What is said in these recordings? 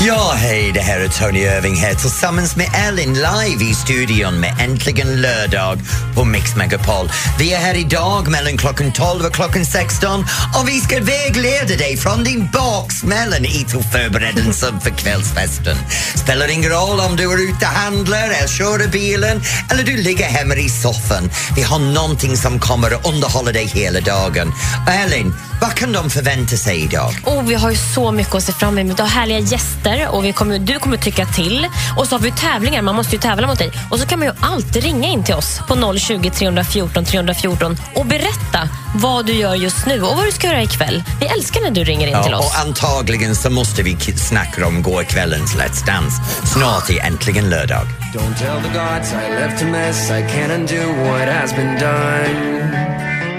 Ja, hej, det här är Tony Irving här tillsammans med Ellen live i studion med Äntligen lördag på Mix Megapol. Vi är här idag mellan klockan 12 och klockan 16 och vi ska vägleda dig från din baksmällan i till förberedelsen för kvällsfesten. Spelar ingen roll om du är ute och handlar eller kör bilen eller du ligger hemma i soffan. Vi har någonting som kommer att underhålla dig hela dagen. Ellen, vad kan de förvänta sig idag? Oh, vi har ju så mycket att se fram emot. Vi har härliga gäster och vi kommer, du kommer tycka till. Och så har vi tävlingar, man måste ju tävla mot dig. Och så kan man ju alltid ringa in till oss på 020 314 314 och berätta vad du gör just nu och vad du ska göra ikväll. Vi älskar när du ringer in till Ja, oss. och antagligen så måste vi snacka om gårkvällens Let's Dance. Snart är äntligen lördag. Don't tell the gods I left a mess. I can't undo what has been done.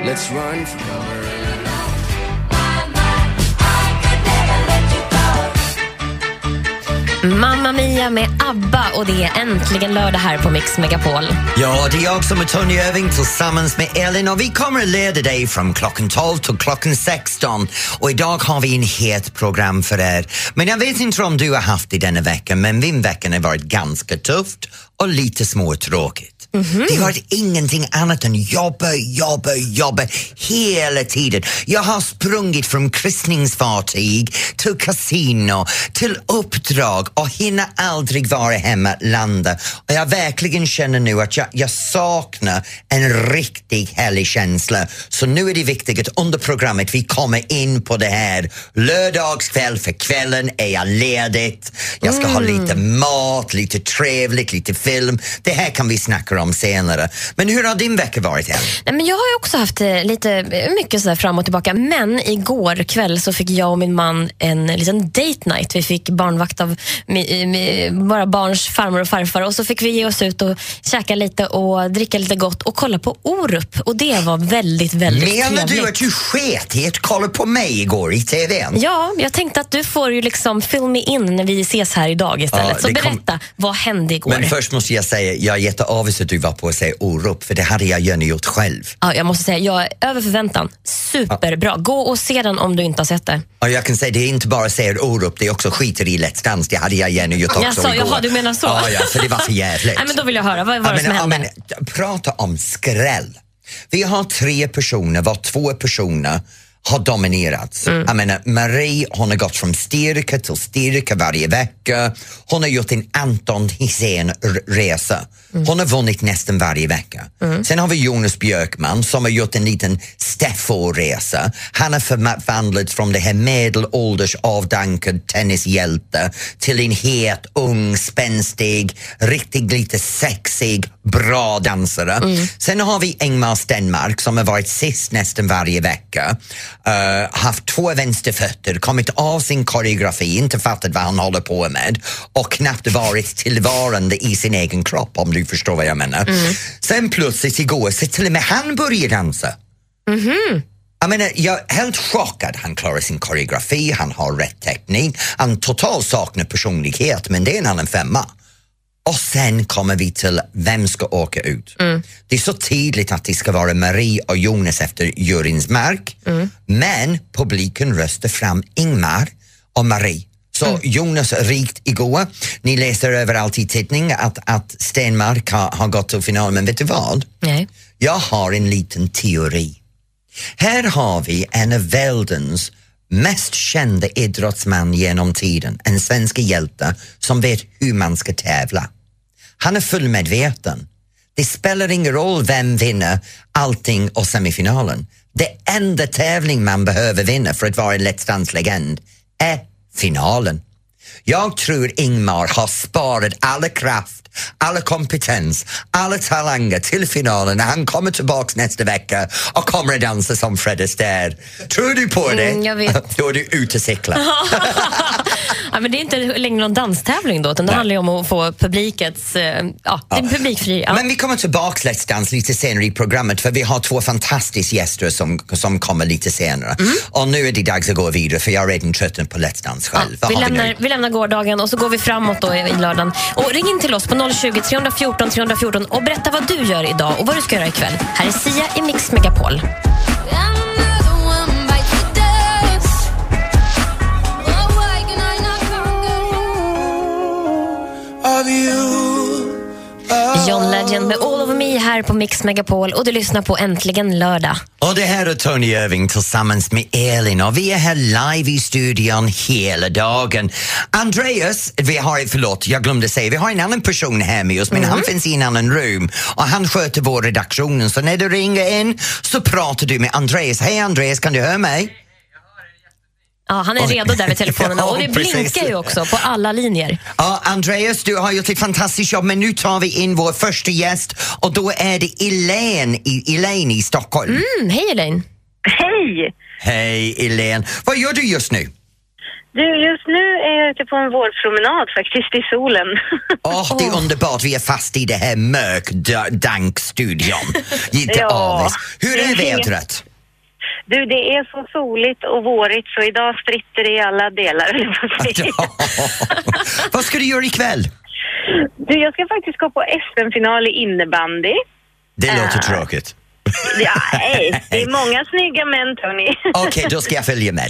Let's run for cover. Mamma Mia med ABBA och det är äntligen lördag här på Mix Megapol. Ja, det är jag som är Tony Irving tillsammans med Elin och vi kommer att leda dig från klockan 12 till klockan 16 och idag har vi en het program för er. Men jag vet inte om du har haft det denna vecka men min vecka har varit ganska tufft och lite småtråkigt. Det har varit ingenting annat än jobba, jobba, jobba hela tiden. Jag har sprungit från kryssningsfartyg till kasino till uppdrag och hinner aldrig vara hemma landa. Och jag verkligen känner nu att jag, jag saknar en riktig härlig känsla. Så nu är det viktigt att under programmet vi kommer in på det här. Lördagskväll för kvällen är jag ledigt. Jag ska ha lite mat, lite trevligt, lite film. Det här kan vi snacka om senare. Men hur har din vecka varit? Nej, men jag har också haft eh, lite eh, mycket sådär fram och tillbaka. Men igår kväll så fick jag och min man en liten date night. Vi fick barnvakt av mi, mi, våra barns farmor och farfar och så fick vi ge oss ut och käka lite och dricka lite gott och kolla på Orup. Och det var väldigt, väldigt Menar trevligt. du att du sket i att kolla på mig igår i TVn? Ja, jag tänkte att du får ju liksom fill me in när vi ses här idag istället. Ja, så det kom- berätta, vad hände igår? Men först måste jag säga, jag är jätteavis att du var på att säga Orup, för det hade jag gärna gjort själv. Ja, jag måste säga, jag är över förväntan. Superbra. Gå och se den om du inte har sett det. Och jag kan säga, det är inte bara säga Orup, det är också skiter i Let's Dance, det hade jag gärna gjort också Jaså, igår. jaha, du menar så? Ja, ja, för det var för jävligt. Nej, men då vill jag höra, vad var det som men, hände? men, prata om skräll. Vi har tre personer, var två personer har dominerats. Mm. Jag menar, Marie hon har gått från styrka till styrka varje vecka. Hon har gjort en Anton Hisén-resa. Mm. Hon har vunnit nästan varje vecka. Sen har vi Jonas Björkman som har gjort en liten Steffo-resa. Han har förvandlats från det här medelålders avdankad tennishjälte till en het, ung, spänstig, riktigt lite sexig, bra dansare. Sen har vi Ingmar Stenmark som har varit sist nästan varje vecka. Uh, haft två vänsterfötter, kommit av sin koreografi, inte fattat vad han håller på med och knappt varit tillvarande i sin egen kropp om du förstår vad jag menar. Sen plötsligt igår så till och med han började dansa. Jag menar, jag är helt chockad. Han klarar sin koreografi, han har rätt teknik, han totalt saknar personlighet men det är en annan femma. Och sen kommer vi till vem ska åka ut. Det är så tydligt att det ska vara Marie och Jonas efter juryns mark men publiken röstar fram Ingmar och Marie. Så Jonas rikt igår. Ni läser överallt i tidningen att, att Stenmark har, har gått till final men vet du vad? Nej. Jag har en liten teori. Här har vi en av världens mest kända idrottsmän genom tiden, en svensk hjälte som vet hur man ska tävla. Han är fullmedveten. Det spelar ingen roll vem vinner allting och semifinalen. Det enda tävling man behöver vinna för att vara en Let's Dance-legend är finalen. Jag tror Ingmar har sparat alla kraft, alla kompetens, alla talanger till finalen när han kommer tillbaks nästa vecka och kommer att dansa som Fred Astaire. Tror du på det? Mm, jag vet. Då är du ute och cyklar. Ja, men det är inte längre någon danstävling då, utan det Nej. handlar om att få publikets... eh, Ja, är publikfri. Ja. Men vi kommer tillbaka Let's Dance lite senare i programmet för vi har två fantastiska gäster som, som kommer lite senare. Mm. Och nu är det dags att gå vidare för jag är redan tröttnat på Let's Dance Ja, själv. Vad vi, lämnar, nu? vi lämnar gårdagen och så går vi framåt då i i lördagen. Och ring in till oss på 020 314 314 och berätta vad du gör idag och vad du ska göra ikväll. Här är Sia i Mix Megapol. Of you här på Mix Megapol och du lyssnar på Äntligen lördag. Och det här är Tony Irving tillsammans med Elin och vi är här live i studion hela dagen. Andreas, vi har, förlåt, jag glömde säga, vi har en annan person här med oss men han finns i en annan room och han sköter vår redaktion så när du ringer in så pratar du med Andreas. Hej Andreas, kan du höra mig? Ja, han är Oj. redo där vid telefonen Ja, och det precis. blinkar ju också på alla linjer. Ja, Andreas, du har gjort ett fantastiskt jobb men nu tar vi in vår första gäst och då är det Elaine i, Elaine i Stockholm. Mm, hej Elaine. Hej! Hej Elaine, vad gör du just nu? Du, just nu är jag ute på en vårpromenad faktiskt, i solen. Åh, det är underbart. Vi är fast i det här mörkdankstudion. Inte Ja, av oss. Hur det är vädret? Du, det är så soligt och vårigt så idag spritter det i alla delar, säga. Vad ska du göra ikväll? Du, jag ska faktiskt gå på SM-final i innebandy. Det låter Ah. tråkigt. Ja, nej, det är många snygga män, Tony. Okej, då ska jag följa med.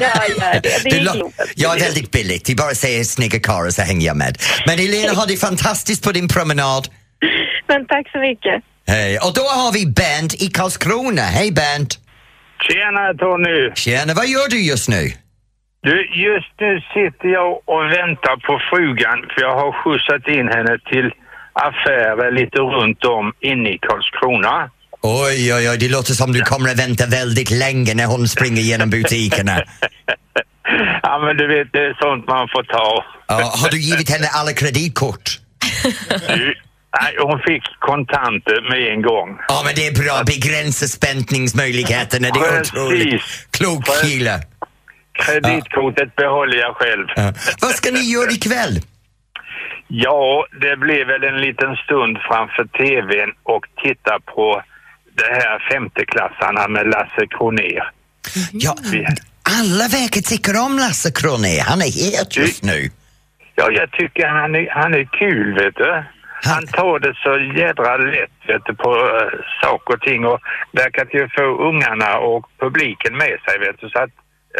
Ja, gör det. Det är lo- klokt. jag är väldigt billigt. De bara säger snygga karlar så hänger jag med. Men Elena har det fantastiskt på din promenad. Men tack så mycket. Hej. Och då har vi Bernt i Karlskrona. Hej Bernt! Tjena Tony! Tjena, vad gör du just nu? Du, just nu sitter jag och väntar på frugan för jag har skjutsat in henne till affärer lite runt om inne i Karlskrona. Oj, oj, oj, det låter som du kommer att vänta väldigt länge när hon springer genom butikerna. Ja men du vet, det är sånt man får ta. Ja, har du givit henne alla kreditkort? Du, nej, hon fick kontanter med en gång. Ja, men det är bra. Begränsa spänningsmöjligheterna. Det är otroligt. Klok kille. Kreditkortet behåller jag själv. Ja. Vad ska ni göra ikväll? Ja, det blir väl en liten stund framför tvn och titta på det här femteklassarna med Lasse Kronér. Ja, Vi- alla verkar tycka om Lasse Kronér. Han är het just nu. Ja, jag tycker han är, han är kul, vet du. Han tar det så jädra lätt vet du, på uh, saker och ting och verkar till få ungarna och publiken med sig, vet du. Så att,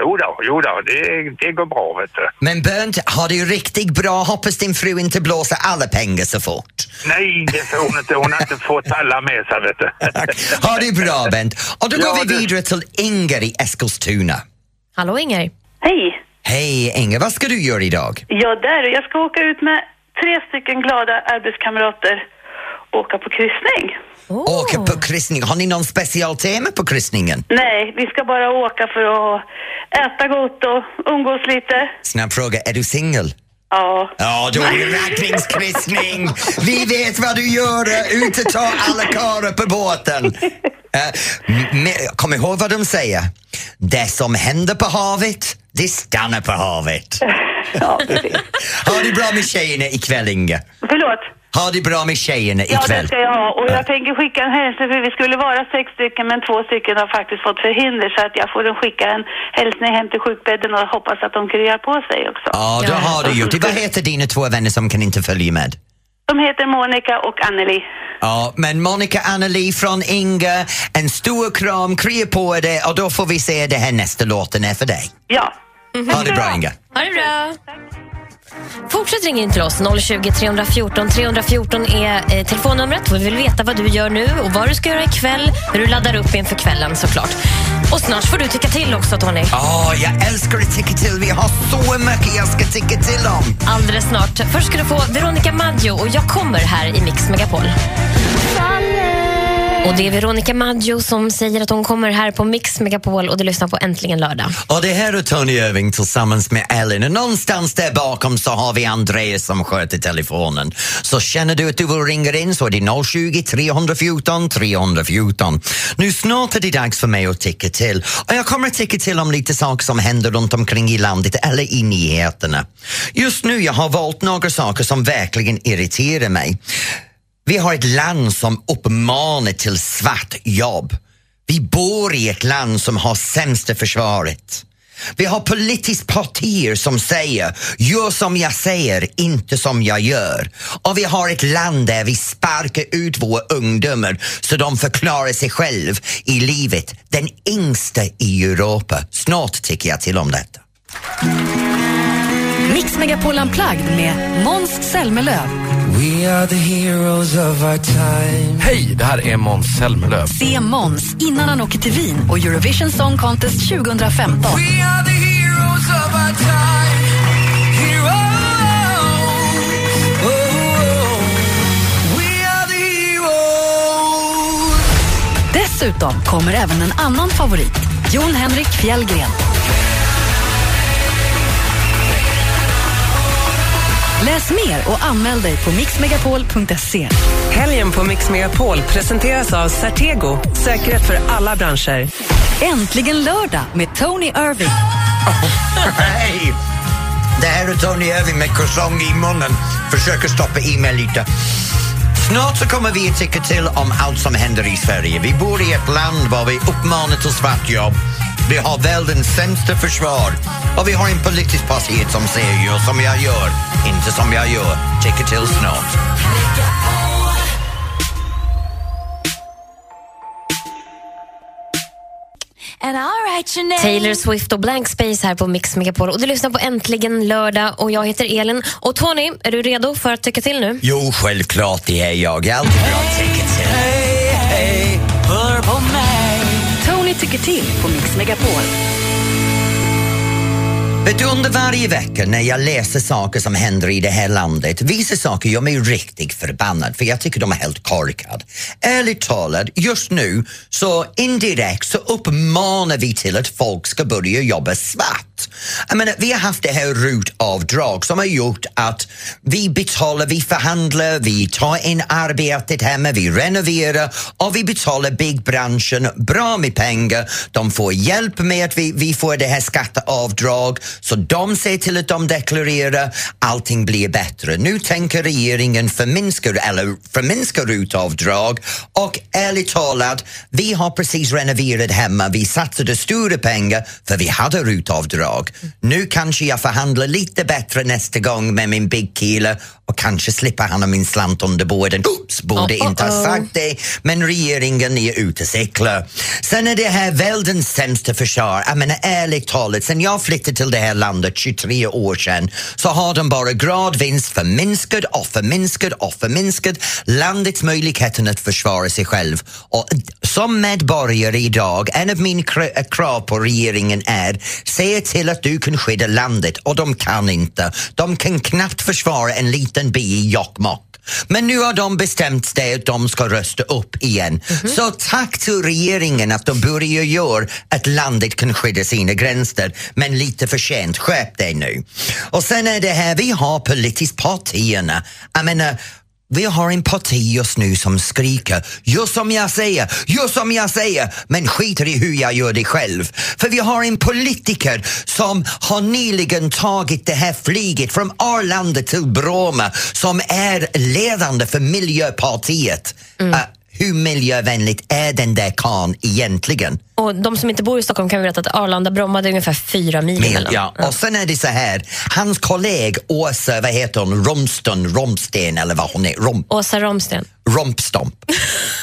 jo då, jo då, det, det går bra, vet du. Men Bernt, har du riktigt bra? Hoppas din fru inte blåser alla pengar så fort. Nej, det får hon inte. Hon har inte fått alla med sig, vet du. Ha det bra Bernt. Och då går Ja, vi vidare till Inger i Eskilstuna. Hallå Inger. Hej! Hej Inger, vad ska du göra idag? Ja, där. Jag ska åka ut med tre stycken glada arbetskamrater åka på kryssning. Oh. Åka på kryssning. Har ni någon speciell tema på kryssningen? Nej, vi ska bara åka för att äta gott och umgås lite. Snabb fråga, är du singel? Ja. Ja, då är det raggningskryssning. Vi vet vad du gör. Ut och ta alla karlar på båten. Eh, kom ihåg vad de säger. Det som händer på havet, det stannar på havet. Ja, precis. Ha det bra med tjejerna ikväll, Inge. Förlåt? Ha det bra med tjejerna Ja, det ikväll. ska jag ha. Och jag tänker skicka en hälsning för vi skulle vara sex stycken men två stycken har faktiskt fått förhinder så att jag får skicka en hälsning hem till sjukbädden och hoppas att de kryar på sig också. Ja, då Ja. har du gjort det. Vad heter dina två vänner som kan inte följa med? De heter Monica och Anneli. Ja, men Monica Anneli från Inga, en stor kram, krya på dig och då får vi se det här nästa låten är för dig. Ja. Ha det bra Inga. Ha det bra. Fortsätt ringa in till oss. 020 314 314 är eh, telefonnumret. Vi vill veta vad du gör nu och vad du ska göra ikväll. Hur du laddar upp inför kvällen såklart. Och snart får du tycka till också Tony. Åh, jag älskar att tycka till. Vi har så mycket jag ska tycka till om. Alldeles snart. Först ska du få Veronica Maggio och Jag kommer här i Mix Megapol. Och det är Veronica Maggio som säger att hon kommer här på Mix Megapol och du lyssnar på Äntligen lördag. Och det här är Tony Irving tillsammans med Ellen och någonstans där bakom så har vi Andreas som sköter telefonen. Så känner du att du vill ringa in så är det 020 314 314. Nu snart är det dags för mig att tycka till och jag kommer att tycka till om lite saker som händer runt omkring i landet eller i nyheterna. Just nu jag har valt några saker som verkligen irriterar mig. Vi har ett land som uppmanar till svart jobb. Vi bor i ett land som har sämsta försvaret. Vi har politiska partier som säger gör som jag säger, inte som jag gör. Och vi har ett land där vi sparkar ut våra ungdomar så de förklarar sig själv i livet. Den yngsta i Europa. Snart tycker jag till om detta. Mix Megapol Unplugged med Måns Zelmerlöw. We are the heroes of our time. Hej, det här är Måns Zelmerlöw. Se Måns innan han åker till Wien och Eurovision Song Contest 2015. We are the heroes of our time. Heroes. Oh, we are the heroes. Dessutom kommer även en annan favorit, Jon Henrik Fjällgren. Läs mer och anmäl dig på mixmegapol.se. Helgen på Mix Megapol presenteras av Certego, säkerhet för alla branscher. Äntligen lördag med Tony Irving. Hej! Det här är Tony Irving med croissant i munnen. Försöker stoppa i mig lite. Snart så kommer vi att tycka till om allt som händer i Sverige. Vi bor i ett land där vi uppmanar till svartjobb. Vi har världens sämsta försvar och vi har en politisk parti som säger gör som jag gör, inte som jag gör. Tycker till snart. Taylor Swift och Blank Space här på Mix Megapol. Och du lyssnar på Äntligen lördag och jag heter Elin. Och Tony, är du redo för att tycka till nu? Jo, självklart det är jag. Jag är alltid bra att tycka till. Tony tycker till på Mix Megapol. Vet du, under varje vecka när jag läser saker som händer i det här landet, vissa saker gör mig riktigt förbannad för jag tycker de är helt korkade. Ärligt talat, just nu så indirekt så uppmanar vi till att folk ska börja jobba svart. Jag menar, vi har haft det här rutavdrag som har gjort att vi betalar, vi förhandlar, vi tar in arbetet hemma, vi renoverar och vi betalar byggbranschen bra med pengar. De får hjälp med att vi, vi får det här skatteavdrag så de ser till att de deklarerar, allting blir bättre. Nu tänker regeringen förminska, eller förminska rutavdrag och ärligt talat, vi har precis renoverat hemma, vi satsade stora pengar för vi hade rutavdrag. Nu kanske jag förhandlar lite bättre nästa gång med min big kille och kanske slipper han ha min slant under bordet. Oops, borde Oh, oh, inte ha oh. sagt det, men regeringen är ute och cyklar. Sen är det här världens sämsta försvar. Jag menar ärligt talat, sen jag flyttade till det här landet 23 år sedan så har de bara gradvis förminskat och förminskat och förminskat landets möjligheter att försvara sig själv. Och som medborgare idag, en av mina kra- krav på regeringen är se till att du kan skydda landet och de kan inte. De kan knappt försvara en liten by i Jokkmokk. Men nu har de bestämt sig att de ska rösta upp igen. Så tack till regeringen att de börjar göra att landet kan skydda sina gränser. Men lite för sent, skärp dig nu. Och sen är det här, vi har politiskt partierna. Jag menar, vi har en parti just nu som skriker gör som jag säger, gör som jag säger men skiter i hur jag gör det själv. För vi har en politiker som har nyligen tagit det här flyget från Arlanda till Bromma som är ledande för Miljöpartiet. Uh, hur miljövänligt är den där karln egentligen? Och de som inte bor i Stockholm kan veta att Arlanda-Bromma det är ungefär fyra mil Mil, emellan. ja. Och sen är det så här, hans kollega Åsa, vad heter hon, Romston, Romsten eller vad hon är, Rom, Åsa Romsten. Rompstomp.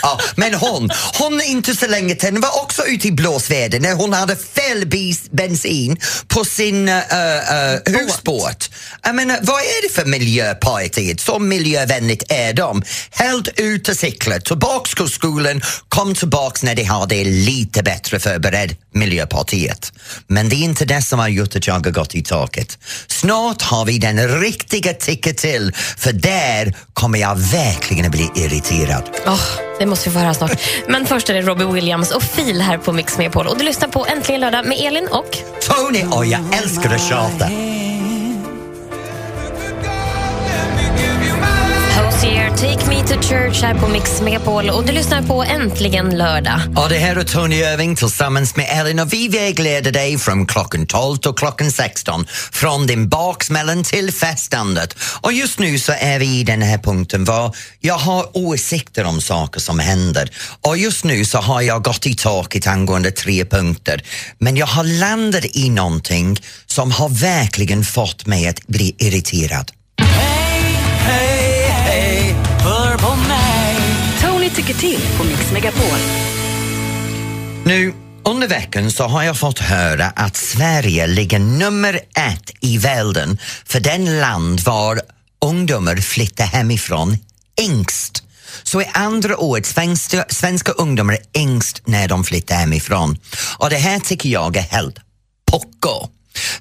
ja, men hon, hon är inte så länge sedan var också ute i blåsväder när hon hade fel bensin på sin uh, uh, husbåt. Jag menar, vad är det för miljöpartiet? Så miljövänligt är de. Helt ute och cykla, tillbaks till skolan, kom tillbaks när de har det lite bättre förberedd, Miljöpartiet. Men det är inte det som har gjort att jag har gått i taket. Snart har vi den riktiga ticka till, för där kommer jag verkligen att bli irriterad. Åh, det måste vi få höra snart. Men först är det Robbie Williams och Fil här på Mix Megapol. Och du lyssnar på Äntligen lördag med Elin och... Tony, och jag älskar att tjata. Hosier, Take Me To Church här på Mix Megapol. Och du lyssnar på Äntligen lördag. Och det här är Tony Irving tillsammans med Ellen och vi vägleder dig från klockan 12 till klockan 16 från din baksmällan till festandet. Och just nu så är vi i den här punkten var jag har åsikter om saker som händer och just nu så har jag gått i taket angående tre punkter men jag har landat i någonting som har verkligen fått mig att bli irriterad. Tony tycker till på Mix Megapol. Nu, under veckan så har jag fått höra att Sverige ligger nummer ett i världen för den land var ungdomar flyttar hemifrån ängst. Så i andra ord, svenska, svenska ungdomar är ängst när de flyttar hemifrån. Och det här tycker jag är helt pocko.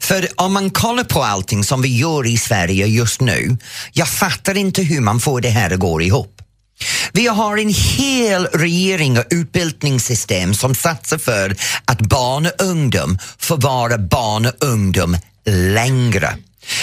För om man kollar på allting som vi gör i Sverige just nu, jag fattar inte hur man får det här att gå ihop. Vi har en hel regering och utbildningssystem som satsar för att barn och ungdom får vara barn och ungdom längre.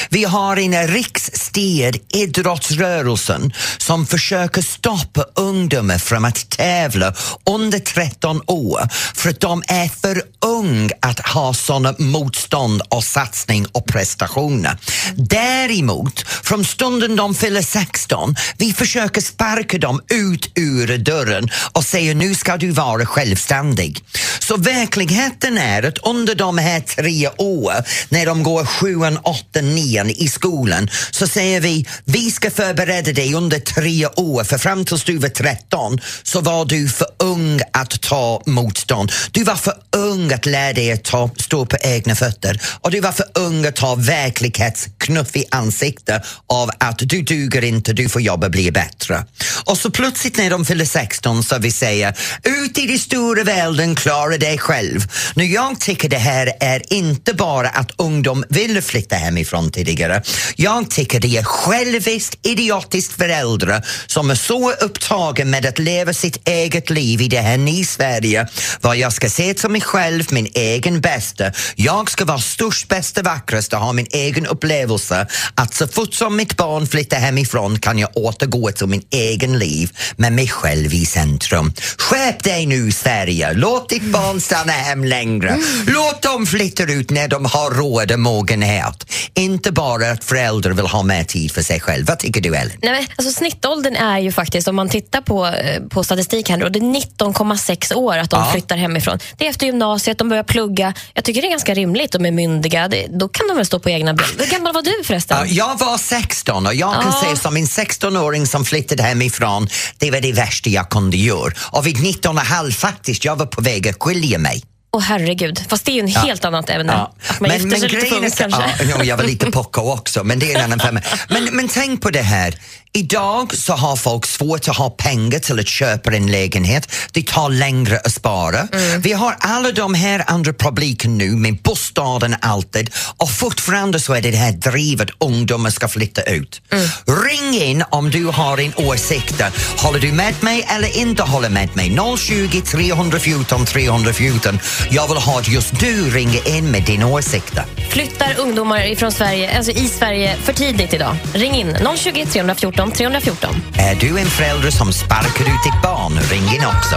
Vi har en riksstyrd idrottsrörelsen, som försöker stoppa ungdomar från att tävla under 13 år för att de är för unga att ha sådana motstånd och satsning och prestationer. Däremot, från stunden de fyller 16, vi försöker sparka dem ut ur dörren och säga nu ska du vara självständig. Så verkligheten är att under de här tre åren, när de går sjuan, åttan, nian i skolan, så säger vi vi ska förbereda dig under tre år för fram tills du var 13 så var du för ung att ta motstånd. Du var för ung att lära dig att ta, stå på egna fötter och du var för ung att ta verklighetsknuff i ansiktet av att du duger inte, du får jobba bli bättre. Och så plötsligt när de fyller 16 så vi säger ut i den stora världen, klara dig själv. Nu jag tycker det här är inte bara att ungdom vill flytta hemifrån tidigare. Jag tycker det är själviskt, idiotiskt föräldrar som är så upptagna med att leva sitt eget liv i det här ny Sverige. Vad jag ska se till mig själv, min egen bästa. Jag ska vara störst, bästa, vackrast och ha min egen upplevelse. Att så fort som mitt barn flyttar hemifrån kan jag återgå till min egen liv med mig själv i centrum. Skärp dig nu Sverige! Låt ditt barn stanna hem längre. Låt dem flytta ut när de har råd och mogenhet. Inte bara att föräldrar vill ha mer tid för sig själva. Vad tycker du Ellen? Nej, men, alltså, snittåldern är ju faktiskt, om man tittar på, eh, på statistik här, det är 19,6 år att de Ja. flyttar hemifrån. Det är efter gymnasiet, de börjar plugga. Jag tycker det är ganska rimligt, de är myndiga. Det, då kan de väl stå på egna ben. Hur gammal var du förresten? Ja, jag var 16 och jag kan Ja. säga som en 16-åring som flyttade hemifrån, det var det värsta jag kunde göra. Och vid 19 och halv faktiskt, jag var på väg att skilja mig. Åh herregud, fast det är ju en helt annat ämne. Ja. Att man gifter sig lite så- kanske. Ja, jag var lite pucko också, men det är en annan femma. Men, men tänk på det här. Idag så har folk svårt att ha pengar till att köpa en lägenhet. Det tar längre att spara. Mm. Vi har alla de här andra problemen nu med bostaden alltid och fortfarande så är det det här drivet ungdomar ska flytta ut. Mm. Ring in om du har en åsikt. Håller du med mig eller inte håller med mig? 020 314 314. Jag vill ha att just du ringer in med din åsikt. Flyttar ungdomar ifrån Sverige, alltså i Sverige för tidigt idag? Ring in 020 314 314. Är du en förälder som sparkar ut ditt barn? Ring in också.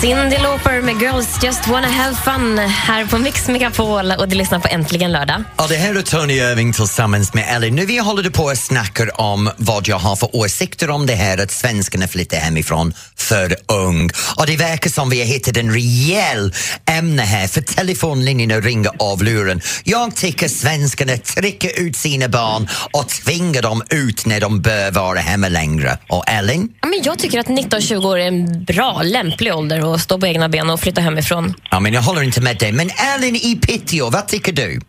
Cyndi Lauper med Girls Just Wanna Have Fun här på Mix Megapol och du lyssnar på Äntligen lördag. Ja, det här är Tony Irving tillsammans med Ellie. Nu vi håller på att snacka om vad jag har för åsikter om det här att svenskarna flyttar hemifrån för ung. Och det verkar som vi har hittat en rejäl ämne här för telefonlinjerna ringer av luren. Jag tycker svenskarna trycker ut sina barn och tvingar dem ut när de bör vara hemma längre. Och Ellen? Ja, men jag tycker att 19-20 år är en bra, lämplig ålder att stå på egna ben och flytta hemifrån. Ja, men jag håller inte med dig. Men Ellen i Piteå, vad tycker du?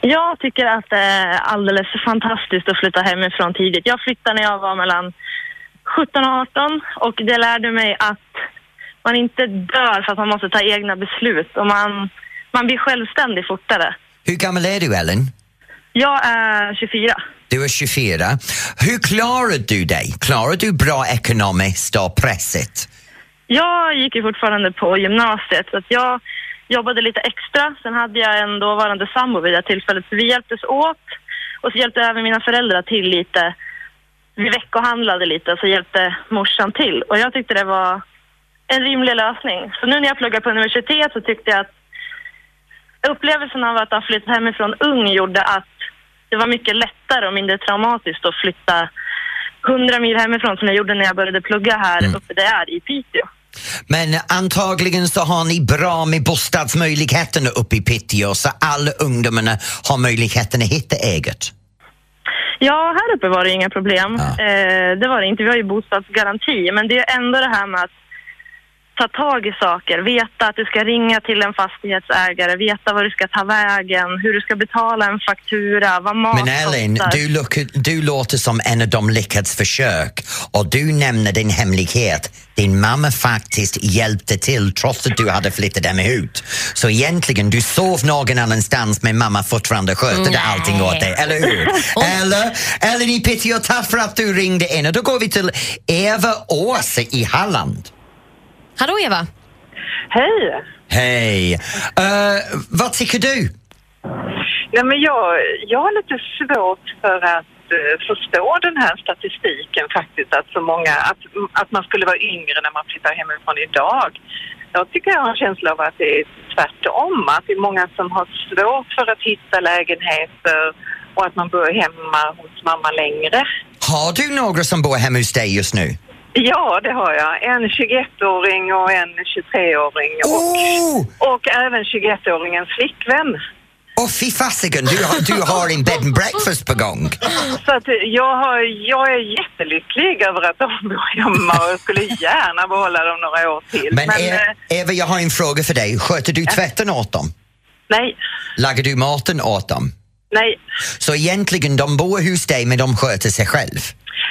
Jag tycker att det är alldeles fantastiskt att flytta hemifrån tidigt. Jag flyttade när jag var mellan 17 och 18 och det lärde mig att man inte dör för att man måste ta egna beslut och man, man blir självständig fortare. Hur gammal är du, Ellen? Jag är 24. Du är 24. Hur klarar du dig? Klarar du bra ekonomiskt och pressigt? Jag gick ju fortfarande på gymnasiet så att jag jobbade lite extra. Sen hade jag en dåvarande sambo vid det tillfället så vi hjälptes åt och så hjälpte även mina föräldrar till lite. Vi veckohandlade lite och så hjälpte morsan till och jag tyckte det var en rimlig lösning. Så nu när jag pluggar på universitet så tyckte jag att upplevelsen av att ha flyttat hemifrån ung gjorde att det var mycket lättare och mindre traumatiskt att flytta 100 mil hemifrån som jag gjorde när jag började plugga här uppe där jag är i Piteå. Men antagligen så har ni bra med bostadsmöjligheterna uppe i Piteå så alla ungdomarna har möjligheten att hitta eget. Ja, här uppe var det inga problem. Eh, det var det inte. Vi har ju bostadsgaranti. Men det är ändå det här med att ta tag i saker. Veta att du ska ringa till en fastighetsägare. Veta var du ska ta vägen. Hur du ska betala en faktura. Vad mat Men Elin, du, look, du låter som en av de lyckats försök och du nämner din hemlighet. Din mamma faktiskt hjälpte till trots att du hade flyttat dem ut. Så egentligen, du sov någon annanstans men mamma fortfarande skötte Nej. allting åt dig, eller hur? eller? Elin i Piteå, tack för att du ringde in och då går vi till Eva Åse i Halland. Hallå Eva! Hej! Hej! Eh, vad tycker du? Nej, men jag, jag har lite svårt för att eh, förstå den här statistiken faktiskt, att så många, att, att man skulle vara yngre när man flyttar hemifrån idag. Jag tycker jag har en känsla av att det är tvärtom, att det är många som har svårt för att hitta lägenheter och att man bor hemma hos mamma längre. Har du några som bor hemma hos dig just nu? Ja, det har jag. En 21-åring och en 23-åring och, och även 21-åringens flickvän. Åh fy fasiken, du har, du har en bed and breakfast på gång. Så att jag, har, jag är jättelycklig över att de bor hemma och jag skulle gärna behålla dem några år till. Men, Men, eh, Eva, jag har en fråga för dig. Sköter du tvätten åt dem? nej, Lagar du maten åt dem? Nej. Så egentligen, de bor hos dig men de sköter sig själv?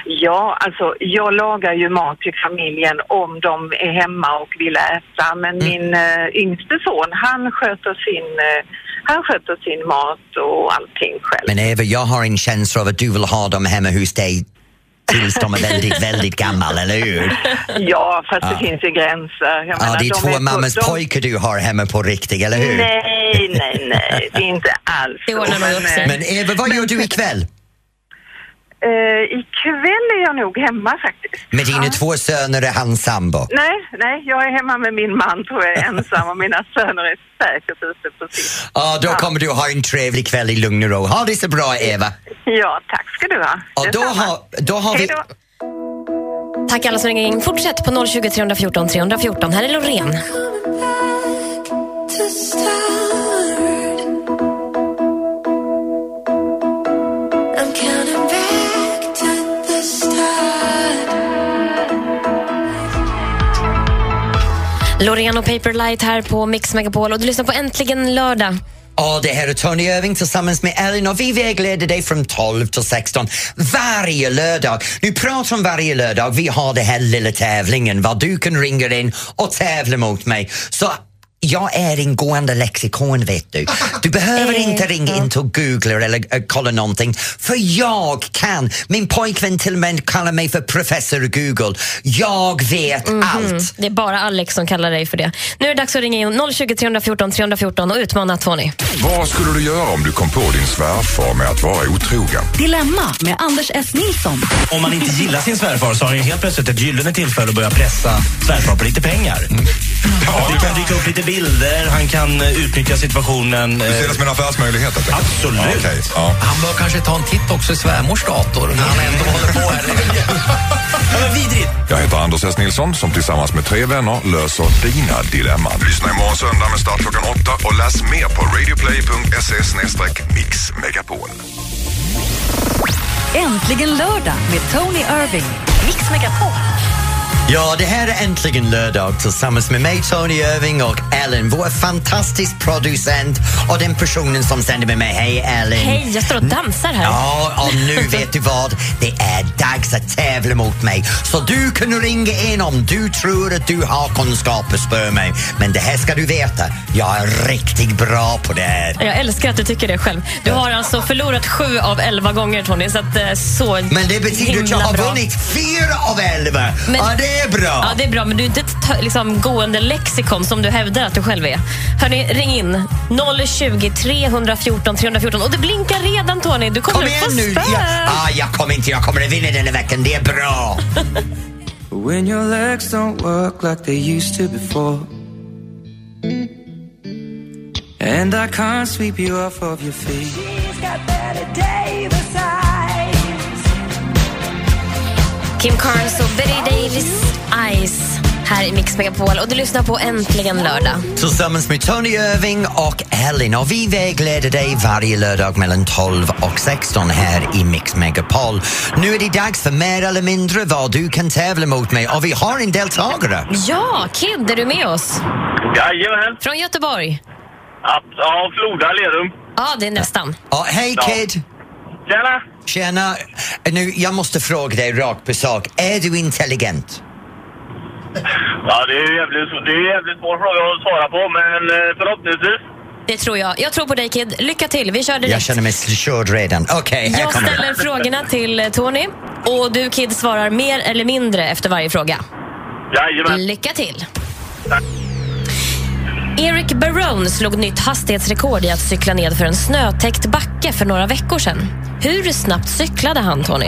Ja, alltså jag lagar ju mat till familjen om de är hemma och vill äta. Men Mm. min uh, yngste son, han sköter sin, eh, han sköter sin mat och allting själv. Men Eva, jag har en känsla av att du vill ha dem hemma hos dig tills de är väldigt, väldigt gamla, eller hur? Ja, fast Ja. det finns ju gränser. Jag Ja, menar, det är de två mammas de- pojkar du har hemma på riktigt, eller hur? Nej, nej, nej, det är inte alls Det ordnar så. nog upp sig. eh, Men Eva, vad gör du ikväll? Eh, ikväll är jag nog hemma faktiskt. Med dina två söner och hans sambo? Nej, nej, jag är hemma med min man tror jag är ensam och mina söner är säkert ute på sitt. Ja, då kommer du ha en trevlig kväll i lugn och ro. Ha det så bra, Eva. Ja, tack ska du ha. Och då har, då har vi... Hej då. Tack alla som ringer in. Fortsätt på 020 314 314. Här är Loreen. Loreen och Paperlight här på Mix Megapol och du lyssnar på Äntligen lördag. Ja, det här är Tony Irving tillsammans med Ellen och vi vägleder dig från 12 till 16 varje lördag. Nu pratar om varje lördag, vi har den här lilla tävlingen var du kan ringa in och tävla mot mig. Så jag är en gående lexikon vet du. Du behöver inte ringa in till Google eller äh, kolla någonting för jag kan. Min pojkvän till och med kallar mig för professor Google. Jag vet allt. Det är bara Alex som kallar dig för det. Nu är det dags att ringa in 020 314 314 och utmana Tony. Vad skulle du göra om du kom på din svärfar med att vara otrogen? Dilemma med Anders S. Nilsson. Om man inte gillar sin svärfar så har han helt plötsligt ett gyllene tillfälle att börja pressa svärfar på lite pengar. Det kan dyka upp lite bilder, han kan eh, utnyttja situationen. Du ser det som en affärsmöjlighet? enkelt? Absolut. Ja, okej. ja. Han bör kanske ta en titt också i svärmors dator när han ändå håller på här. Ja, vidrigt! Jag heter Anders S. Nilsson som tillsammans med tre vänner löser dina dilemman. Lyssna imorgon söndag med start klockan åtta och läs mer på radioplay.se mixmegapol. Äntligen lördag med Tony Irving. Mix Megapol. Ja, det här är äntligen lördag tillsammans med mig, Tony Irving och Ellen, vår fantastisk producent och den personen som sänder med mig. Hej Ellen! Hej, jag står och dansar här. Ja, och nu vet du vad? Det är dags att tävla mot mig. Så du kan ringa in om du tror att du har kunskap att spöa mig. Men det här ska du veta, jag är riktigt bra på det här. Jag älskar att du tycker det själv. Du har alltså förlorat sju av elva gånger Tony, så att eh, så Men det betyder att jag har bra. vunnit fyra av elva. Men- ja, det är bra. Ja, det är bra, men du är inte ett liksom, gående lexikon som du hävdar att du själv är. Hörni, ring in 020 314 314 och det blinkar redan Tony. Du kommer Kom igen få nu! spö. Ja, ah, jag kommer inte, jag kommer att vinna den här veckan. Det är bra. When your legs don't work like they used to before. And I can't sweep you off of your feet. Kim Carnes och Betty Davis Eyes här i Mix Megapol och du lyssnar på Äntligen lördag. Tillsammans med Tony Irving och Ellen och vi vägleder dig varje lördag mellan 12 och 16 här i Mix Megapol. Nu är det dags för mer eller mindre vad du kan tävla mot mig och vi har en deltagare. Ja, Kid, är du med oss? Jajamän. Från Göteborg? Ja, ja, Floda, Lerum. Ja, det är nästan. Ja, hej. Kid! Tjena! Tjena! Nu, jag måste fråga dig rakt på sak. Är du intelligent? Ja, det är jävligt, det är jävligt svår fråga att svara på, men eh, förhoppningsvis. Det tror jag. Jag tror på dig, Kid. Lycka till. Vi kör Jag direkt. känner mig körd redan. Okej, här Jag kommer ställer frågorna till eh, Tony och du, Kid, svarar mer eller mindre efter varje fråga. Jajamän. Lycka till! Eric Barone slog nytt hastighetsrekord i att cykla ned för en snötäckt backe för några veckor sedan. Hur snabbt cyklade han, Tony?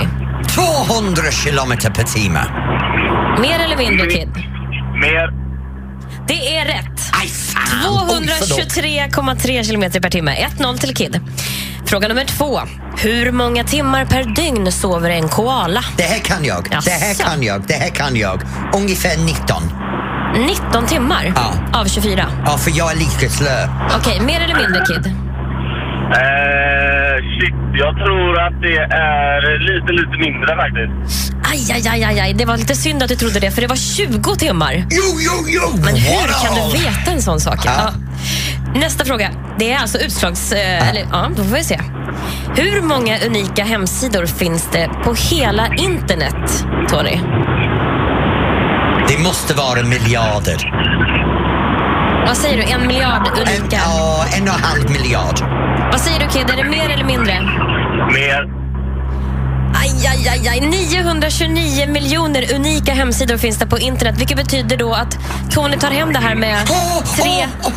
200 kilometer per timme. Mer eller mindre, Kid? Mer. Det är rätt. Aj, fan! 223,3 kilometer per timme. 1-0 till Kid. Fråga nummer två. Hur många timmar per dygn sover en koala? Det här kan jag, det här Jaså? kan jag, det här kan jag. Ungefär 19. 19 timmar Ja. av 24. Ja, för jag är lika slö. Okej, mer eller mindre, Kid? Eh, shit, jag tror att det är lite, lite mindre faktiskt. Aj, aj, aj, aj, aj. Det var lite synd att du trodde det, för det var 20 timmar. Jo, jo, jo! Men hur Wow! kan du veta en sån sak? Ja. Ja. Nästa fråga. Det är alltså utslags... Eh, Eller, ja, då får vi se. Hur många unika hemsidor finns det på hela internet, Tony? Det måste vara miljarder. Vad säger du? En miljard En, unika? ja, en och en halv miljard. Vad säger du, Kid? Är det mer eller mindre? Mer. Aj, aj, aj, aj. 929 miljoner unika hemsidor finns det på internet, vilket betyder då att Tony tar hem det här med tre... åh, åh.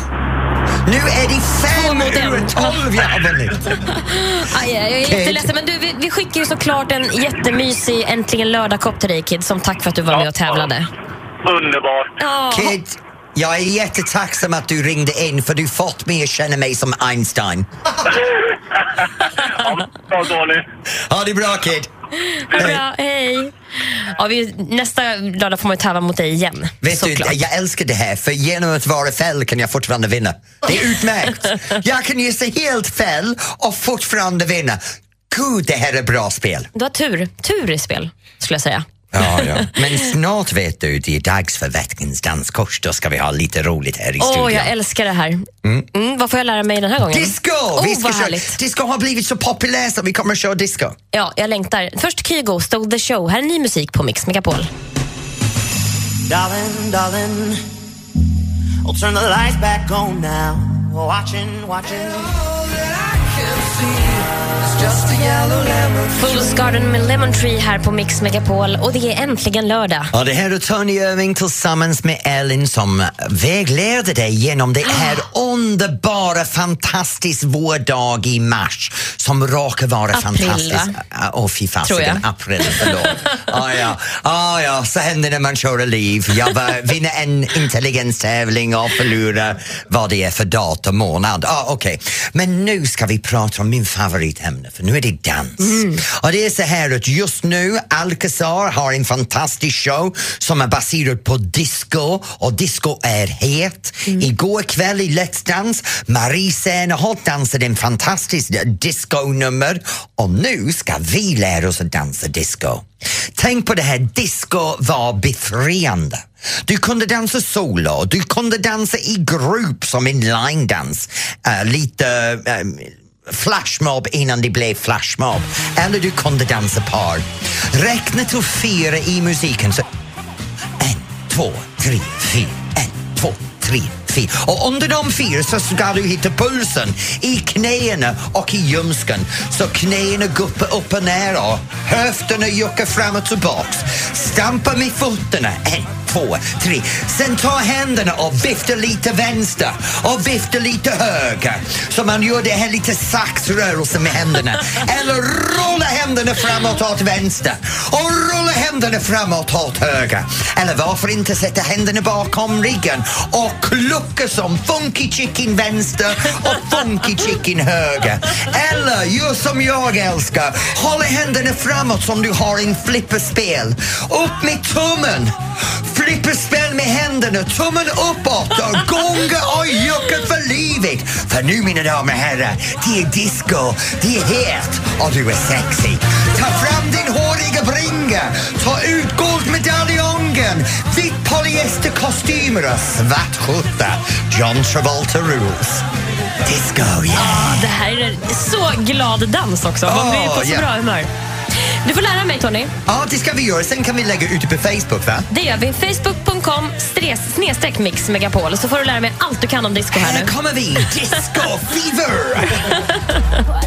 Nu är det fem Två mot en. ur tolv jag har vunnit. Aj, aj, jag är Kid. jätteledsen, men du, vi, vi skickar ju såklart en jättemysig Äntligen lördag-kopp till dig, Kid, som tack för att du var med och tävlade. Underbart. Kid, jag är jättetacksam att du ringde in för du fått mig att känna mig som Einstein. Ja, bra Tony. Ha det bra Kid! bra, hej! Ja, vi, nästa lördag får man ju tävla mot dig igen. Vet du, jag älskar det här för genom att vara fel kan jag fortfarande vinna. Det är utmärkt. jag kan gissa helt fel och fortfarande vinna. Gud, det här är bra spel. Du har tur. Tur i spel, skulle jag säga. Ja, ja. Men snart vet du, det är dags för veckans danskurs. Då ska vi ha lite roligt här i Åh, studion. jag älskar det här. Mm, vad får jag lära mig den här gången? Disco! Oh, vi ska vad köra. härligt. Disco har blivit så populärt så vi kommer att köra disco. Ja, jag längtar. Först Kygo, Stole the show. Här är ny musik på Mix Megapol. Darling, darling, I'll turn the lights back on now. Watching, watching. Fool's Garden med Lemon Tree här på Mix Megapol och det är äntligen lördag. Ja, det här är Tony Irving tillsammans med Ellen som vägleder dig genom det här underbara, fantastiska vårdag i mars som råkar vara April, fantastiskt. va? Åh, fy Tror fasiken, jag. april, förlåt. ah, ja. Ah, ja, så händer det när man kör liv. Jag var, vinner en intelligenstävling och förlorar vad det är för datum och månad. Ah, Okej, men nu ska vi prata om min favoritämne för nu är det dans. Och det är så här att just nu Alcazar har en fantastisk show som är baserad på disco och disco är het. Igår kväll i Let's Dance, Marie Serneholt dansade en fantastisk disco-nummer och nu ska vi lära oss att dansa disco. Tänk på det här, disco var befriande. Du kunde dansa solo, du kunde dansa i grupp som en line-dans. Eh, lite ehm, flashmob innan det blev flashmob. Eller du kunde dansa par. Räkna till fyra i musiken. Så en, två, tre, fyra. En, två, tre, fyra. Och under de fyra så ska du hitta pulsen i knäna och i ljumsken. Så knäna guppar upp och ner och höfterna juckar fram och tillbaks. Stampa med fötterna. En, två, tre. Sen ta händerna och vifta lite vänster och vifta lite höger. Så man gör det här lite saxrörelsen med händerna. Eller rulla händerna framåt åt vänster och rulla händerna framåt åt höger. Eller varför inte sätta händerna bakom ryggen och klucka som funky chicken vänster och funky chicken höger. Eller gör som jag älskar, hålla händerna framåt som du har en flipperspel. Upp med tummen, Flipperspel med händerna, tummen uppåt och gunga och jucka för livet. För nu mina damer och herrar, det är disco, det är het och du är sexy. Ta fram din håriga bringa, ta ut guldmedaljongen, vitt polyesterkostymer och svart skjorta. John Travolta rules. Disco, yeah! Ah, det här är så glad dans också. Man blir på så ja. bra humör. Du får lära mig, Tony. Ja, det ska vi göra. Sen kan vi lägga ut det på Facebook, va? Det gör vi. Facebook.com snedstreck mix megapol. Så får du lära mig allt du kan om disco här Här nu. kommer vi, Disco Fever!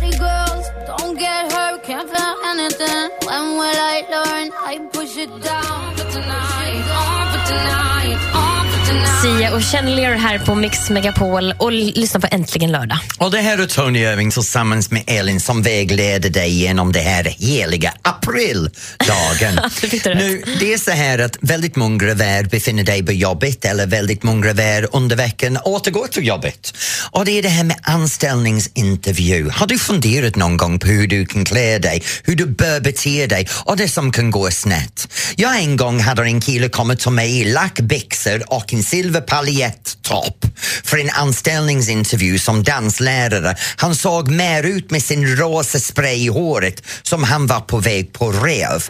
Sia och Chandelier här på Mix Megapol och l- lyssna på Äntligen lördag. Och det här är Tony Irving tillsammans med Elin som vägleder dig genom det här heliga aprildagen. Nu, det är så här att väldigt många graver befinner dig på jobbet eller väldigt många graver under veckan återgår till jobbet. Och det är det här med anställningsintervju. Har du funderat någon gång på hur du kan klä dig, hur du bör bete dig och det som kan gå snett? Jag en gång hade en kille kommit till mig i lackbyxor och en silver paljettopp för en anställningsintervju som danslärare. Han såg mer ut med sin rosa spray i håret som han var på väg på rev.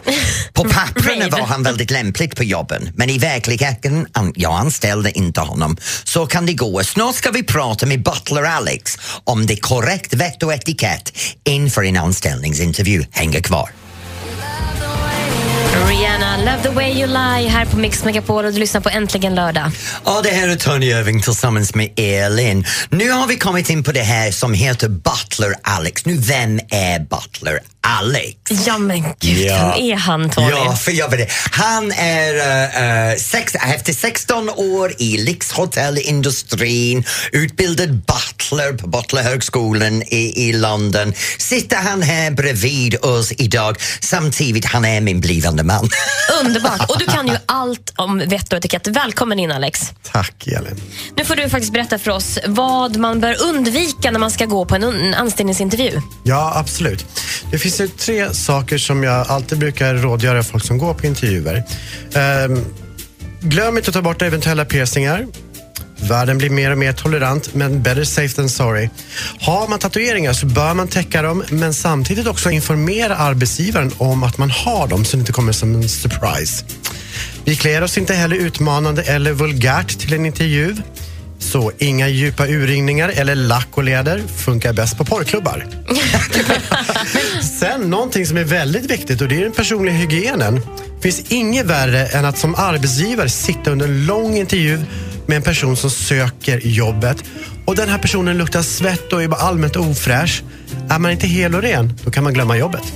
På papperna var han väldigt lämpligt på jobben men i verkligheten, an, jag anställde inte honom. Så kan det gå. Snart ska vi prata med Butler Alex om det korrekt vett och etikett inför en anställningsintervju. Häng kvar. Rihanna, Love the way you lie här på Mix Megapol och du lyssnar på Äntligen lördag. Ja, det här är Tony Irving tillsammans med Elin. Nu har vi kommit in på det här som heter Butler Alex. Nu, vem är Butler Alex? Ja men gud, Ja. vem är han Tony? Ja, för jag vet det. Han är uh, sex, efter 16 år i lyxhotellindustrin, utbildad butler på Butlerhögskolan i, i London. Sitter han här bredvid oss idag samtidigt han är min blivande man. Underbart! Och du kan ju allt om vett och etikett. Välkommen in Alex. Tack Elin. Nu får du faktiskt berätta för oss vad man bör undvika när man ska gå på en anställningsintervju. Ja, absolut. Det finns ju tre saker som jag alltid brukar rådgöra folk som går på intervjuer. Ehm, glöm inte att ta bort eventuella piercingar. Världen blir mer och mer tolerant, men better safe than sorry. Har man tatueringar så bör man täcka dem, men samtidigt också informera arbetsgivaren om att man har dem så det inte kommer som en surprise. Vi klär oss inte heller utmanande eller vulgärt till en intervju. Så inga djupa urringningar eller lack och leder funkar bäst på porrklubbar. Sen någonting som är väldigt viktigt och det är den personliga hygienen. finns inget värre än att som arbetsgivare sitta under en lång intervju med en person som söker jobbet och den här personen luktar svett och är bara allmänt ofräsch. Är man inte hel och ren, då kan man glömma jobbet.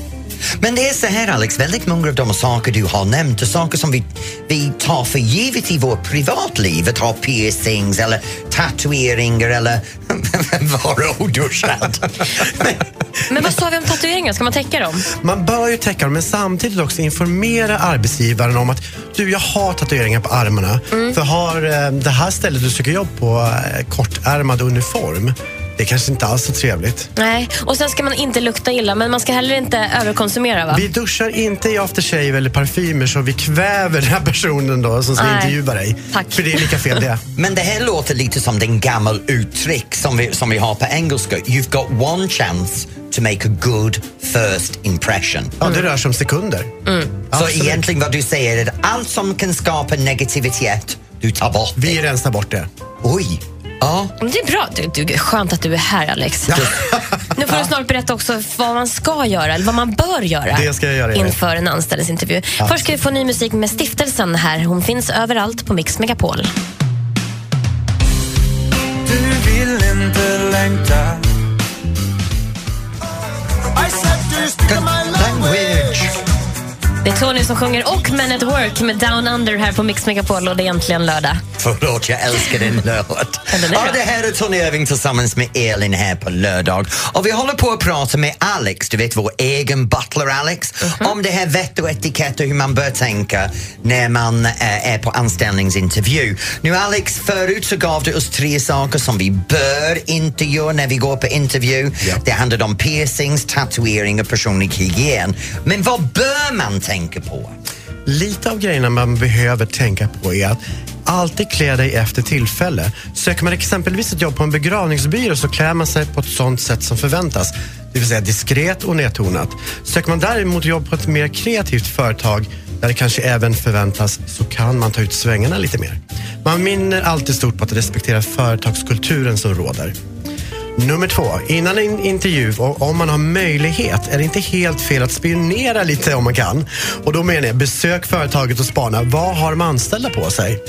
Men det är så här Alex, väldigt många av de saker du har nämnt är saker som vi, vi tar för givet i vårt privatliv. Att ha piercings eller tatueringar eller vara oduschad. Men vad sa vi om tatueringar? Ska man täcka dem? Man bör ju täcka dem, men samtidigt också informera arbetsgivaren om att du, jag har tatueringar på armarna. För har eh, det här stället du söker jobb på eh, kortärmad uniform, det är kanske inte alls så trevligt. Nej, och sen ska man inte lukta illa, men man ska heller inte överkonsumera va? Vi duschar inte i aftershave eller parfymer så vi kväver den här personen då som ska Nej. intervjua dig. Tack. För det är lika fel det. Men det här låter lite som den gammal uttryck som vi, som vi har på engelska. You've got one chance to make a good first impression. Ja, det rör sig om sekunder. Mm. Så Absolut. egentligen vad du säger är att allt som kan skapa negativitet, du tar bort Vi rensar bort det. Oj! Ja. Det är bra. Du, du, skönt att du är här, Alex. Nu får du snart berätta också vad man ska göra, eller vad man bör göra Det ska jag göra, inför en anställningsintervju. Ja. Först ska vi få ny musik med Stiftelsen här. Hon finns överallt på Mix Megapol. Du vill inte längta Det är Tony som sjunger och Men at Work med Down Under här på Mix Megapol och det är äntligen lördag. Förlåt, jag älskar den låt. Ja, det här är Tony Irving tillsammans med Elin här på lördag. Och vi håller på att prata med Alex, du vet vår egen butler Alex, Mhm. om det här vett och etikett och hur man bör tänka när man eh, är på anställningsintervju. Nu Alex, förut så gav du oss tre saker som vi bör inte göra när vi går på intervju. Det handlade om piercings, tatuering och personlig hygien. Men vad bör man tänka på? Lite av grejerna man behöver tänka på är att alltid klä dig efter tillfälle. Söker man exempelvis ett jobb på en begravningsbyrå så klär man sig på ett sånt sätt som förväntas. Det vill säga diskret och nedtonat. Söker man däremot jobb på ett mer kreativt företag där det kanske även förväntas så kan man ta ut svängarna lite mer. Man minner alltid stort på att respektera företagskulturen som råder. Nummer två, innan en intervju om man har möjlighet är det inte helt fel att spionera lite om man kan. Och då menar jag besök företaget och spana. Vad har de anställda på sig?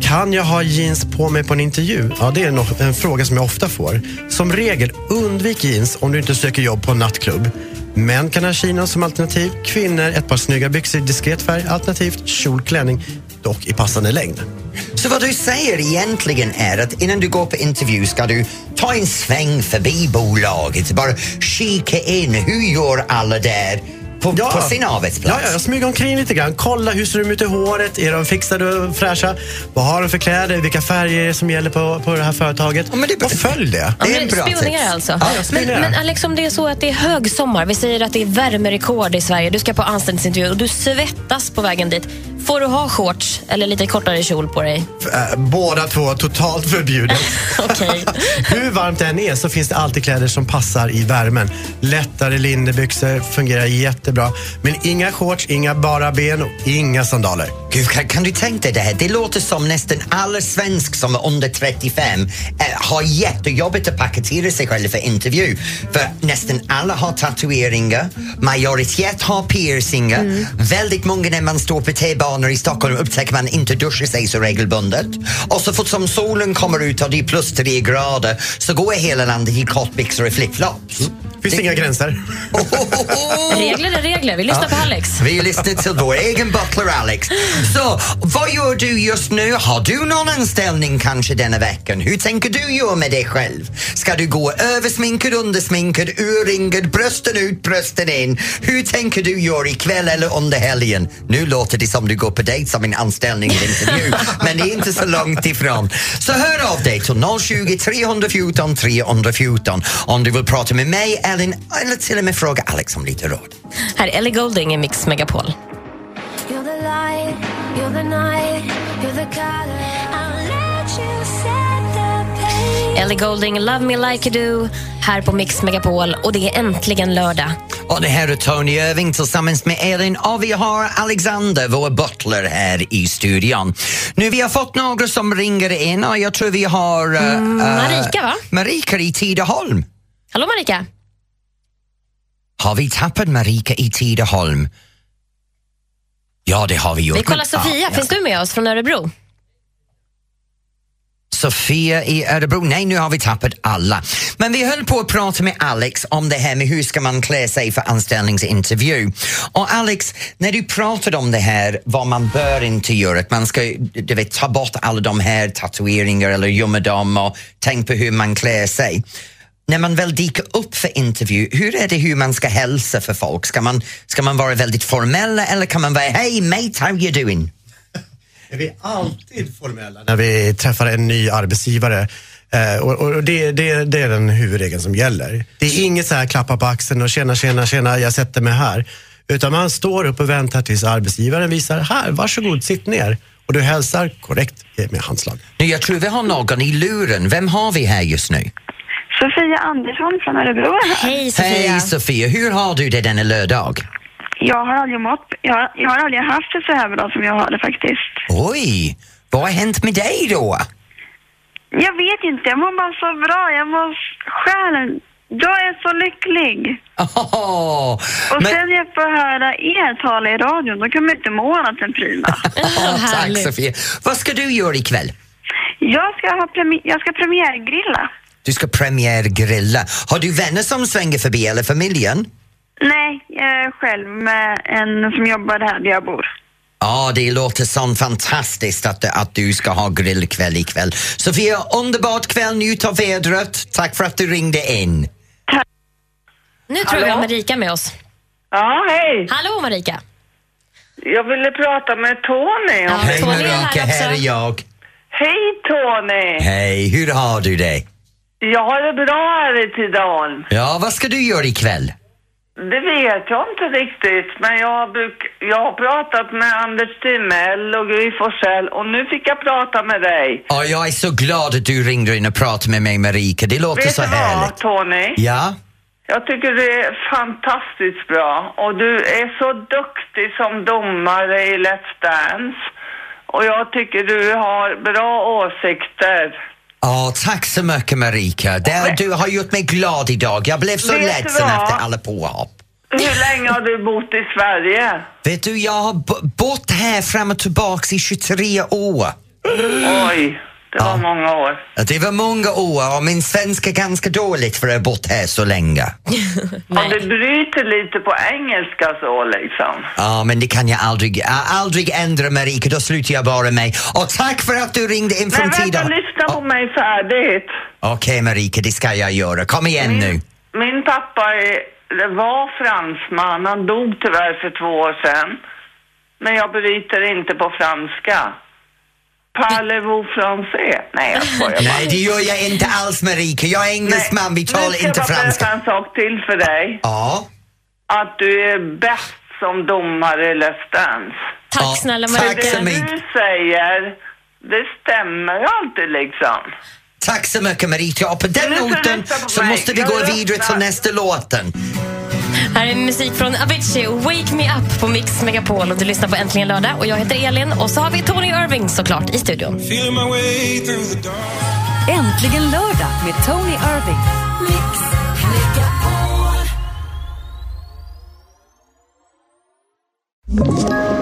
Kan jag ha jeans på mig på en intervju? Ja, det är en, en fråga som jag ofta får. Som regel, undvik jeans om du inte söker jobb på en nattklubb. Män kan ha chinos som alternativ, kvinnor ett par snygga byxor i diskret färg alternativt kjolklänning, dock i passande längd. Så vad du säger egentligen är att innan du går på intervju ska du ta en sväng förbi bolaget, bara kika in, hur gör alla där på, på sin arbetsplats? Ja, ja, jag smyger omkring lite grann. Kolla hur ser de ut i håret? Är de fixade och fräscha? Vad har de för kläder? Vilka färger är det som gäller på, på det här företaget? och följ det. Ja, men spionera alltså. Ja, jag men, spionerar. men Alex, om det är så att det är högsommar, vi säger att det är värmerekord i Sverige, du ska på anställningsintervju och du svettas på vägen dit. Får du ha shorts eller lite kortare kjol på dig? Äh, Båda två totalt förbjudet. Hur varmt det än är så finns det alltid kläder som passar i värmen. Lättare linnebyxor fungerar jättebra. Men inga shorts, inga bara ben och inga sandaler. Gud, kan, kan du tänka dig det här? Det låter som nästan alla svensk som är under 35 eh, har jättejobbigt att paketera sig själva för intervju. För nästan alla har tatueringar, majoritet har piercingar. Väldigt många när man står på T-banor i Stockholm upptäcker man inte duschar sig så regelbundet. Och så fort som solen kommer ut och det är plus tre grader så går hela landet i kortbyxor och flipflops. Finns det inga gränser? Regler är regler. Vi lyssnar på Alex. Vi lyssnar till vår egen butler Alex. Så, vad gör du just nu? Har du någon anställning kanske denna veckan? Hur tänker du göra med dig själv? Ska du gå översminkad, undersminkad, urringad, brösten ut, brösten in? Hur tänker du göra ikväll eller under helgen? Nu låter det som du går på dejt som en anställningsintervju, men det är inte så långt ifrån. Så hör av dig till 020 314 314 om du vill prata med mig, Ellen, eller till och med fråga Alex om lite råd. Här är Ellie Golding i Mix Megapol. Ellie Golding, Love Me Like You Do, här på Mix Megapol. Och det är äntligen lördag. Och det här är Tony Irving tillsammans med Elin och vi har Alexander, vår butler, här i studion. Nu vi har fått några som ringer in och jag tror vi har... eh, Mm, eh, Marika, va? Marika i Tidaholm. Hallå Marika? Har vi tappat Marika i Tidaholm? Ja, det har vi gjort. Vi kollar Sofia. ja, Finns du med oss från Örebro? Sofia i Örebro. Nej, nu har vi tappat alla. Men vi höll på att prata med Alex om det här med hur ska man klä sig för anställningsintervju. Och Alex, när du pratade om det här vad man bör inte göra, att man ska du vet, ta bort alla de här tatueringar eller gömma dem och tänk på hur man klär sig. När man väl dyker upp för intervju, hur är det hur man ska hälsa för folk? Ska man, ska man vara väldigt formell eller kan man vara Hey mate, how you doing? Är vi alltid formella när vi träffar en ny arbetsgivare? Eh, och och det, det, det är den huvudregeln som gäller. Det är inget så här klappa på axeln och tjena, tjena, tjena, jag sätter mig här. Utan man står upp och väntar tills arbetsgivaren visar, här, varsågod, sitt ner. Och du hälsar korrekt med handslag. Nu, jag tror vi har någon i luren. Vem har vi här just nu? Sofia Andersson från Örebro. Hej Hej Sofia, hur har du det denna lördag? Jag har aldrig mått, jag, har- jag har aldrig haft det så här bra som jag har det faktiskt. Oj, vad har hänt med dig då? Jag vet inte, jag mår bara så bra. Jag mår själen. Jag är så lycklig. Oh, Och sen när jag får höra er tala i radion, då kan man inte må annat än prima. tack Sofia. Vad ska du göra ikväll? Jag ska, ha premi- jag ska premiärgrilla. Du ska premiärgrilla. Har du vänner som svänger förbi eller familjen? Nej, jag är själv med en som jobbar här där jag bor. Ja, det låter så fantastiskt att, att du ska ha grillkväll ikväll. Sofia, underbart kväll, njut av vädret. Tack för att du ringde in. Nu tror jag vi har Marika med oss. Ja, hej. Hallå Marika. Jag ville prata med Tony. om Hej det. Marika, här är jag. Hej Tony! Hej, hur har du det? Jag har det bra här i Tidaholm. Ja, vad ska du göra ikväll? Det vet jag inte riktigt, men jag bruk, jag har pratat med Anders Timell och Gry Forssell och nu fick jag prata med dig. Ja, jag är så glad att du ringde in och pratade med mig Marika. Det låter vet så du härligt. vad, Tony? Ja? Jag tycker det är fantastiskt bra och du är så duktig som domare i Let's Dance. Och jag tycker du har bra åsikter. Ja, tack så mycket Marika. Det, du har gjort mig glad idag. Jag blev så Vet du ledsen vad? efter alla påhopp. Hur länge har du bott i Sverige? Vet du, jag har bott här fram och tillbaks i 23 år. Oj, det var många år. Ja, Det var många år och min svenska är ganska dåligt för att ha bott här så länge. Och du bryter lite på engelska så liksom. Ja, men det kan jag aldrig, jag aldrig ändra Marika, då slutar jag bara med. Och tack för att du ringde in Men från vänta, tiden. lyssna på mig färdigt. Okej Marika, det ska jag göra. Kom igen nu. Min pappa är, det var fransman, han dog tyvärr för två år sedan. Men jag bryter inte på franska. Parlez-vous français? Nej, jag skojar bara. Nej, det gör jag inte alls Marika. Jag är engelsman, vi talar inte Nu ska jag bara franska. berätta en sak till för dig. Ja. Att du är bäst som domare i Let's Dance. Tack Ja, snälla tack Marika. så Det du säger, det stämmer ju alltid liksom. Tack så mycket Marika. Och på den noten så måste vi gå vidare till nästa låten. Här är musik från Avicii, Wake Me Up på Mix Megapol. Och du lyssnar på Äntligen lördag. Och jag heter Elin. Och så har vi Tony Irving såklart i studion. Äntligen lördag med Tony Irving. Ett